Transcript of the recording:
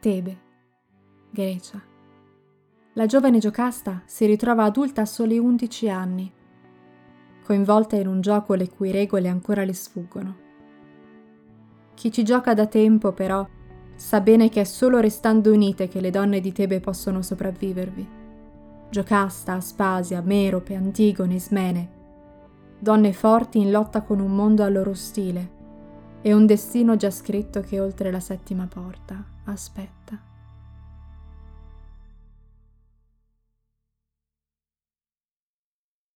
Tebe, Grecia. La giovane Giocasta si ritrova adulta a soli 11 anni, coinvolta in un gioco le cui regole ancora le sfuggono. Chi ci gioca da tempo, però, sa bene che è solo restando unite che le donne di Tebe possono sopravvivervi. Giocasta, Aspasia, Merope, Antigone, Ismene, donne forti in lotta con un mondo a loro ostile e un destino già scritto che oltre la settima porta aspetta.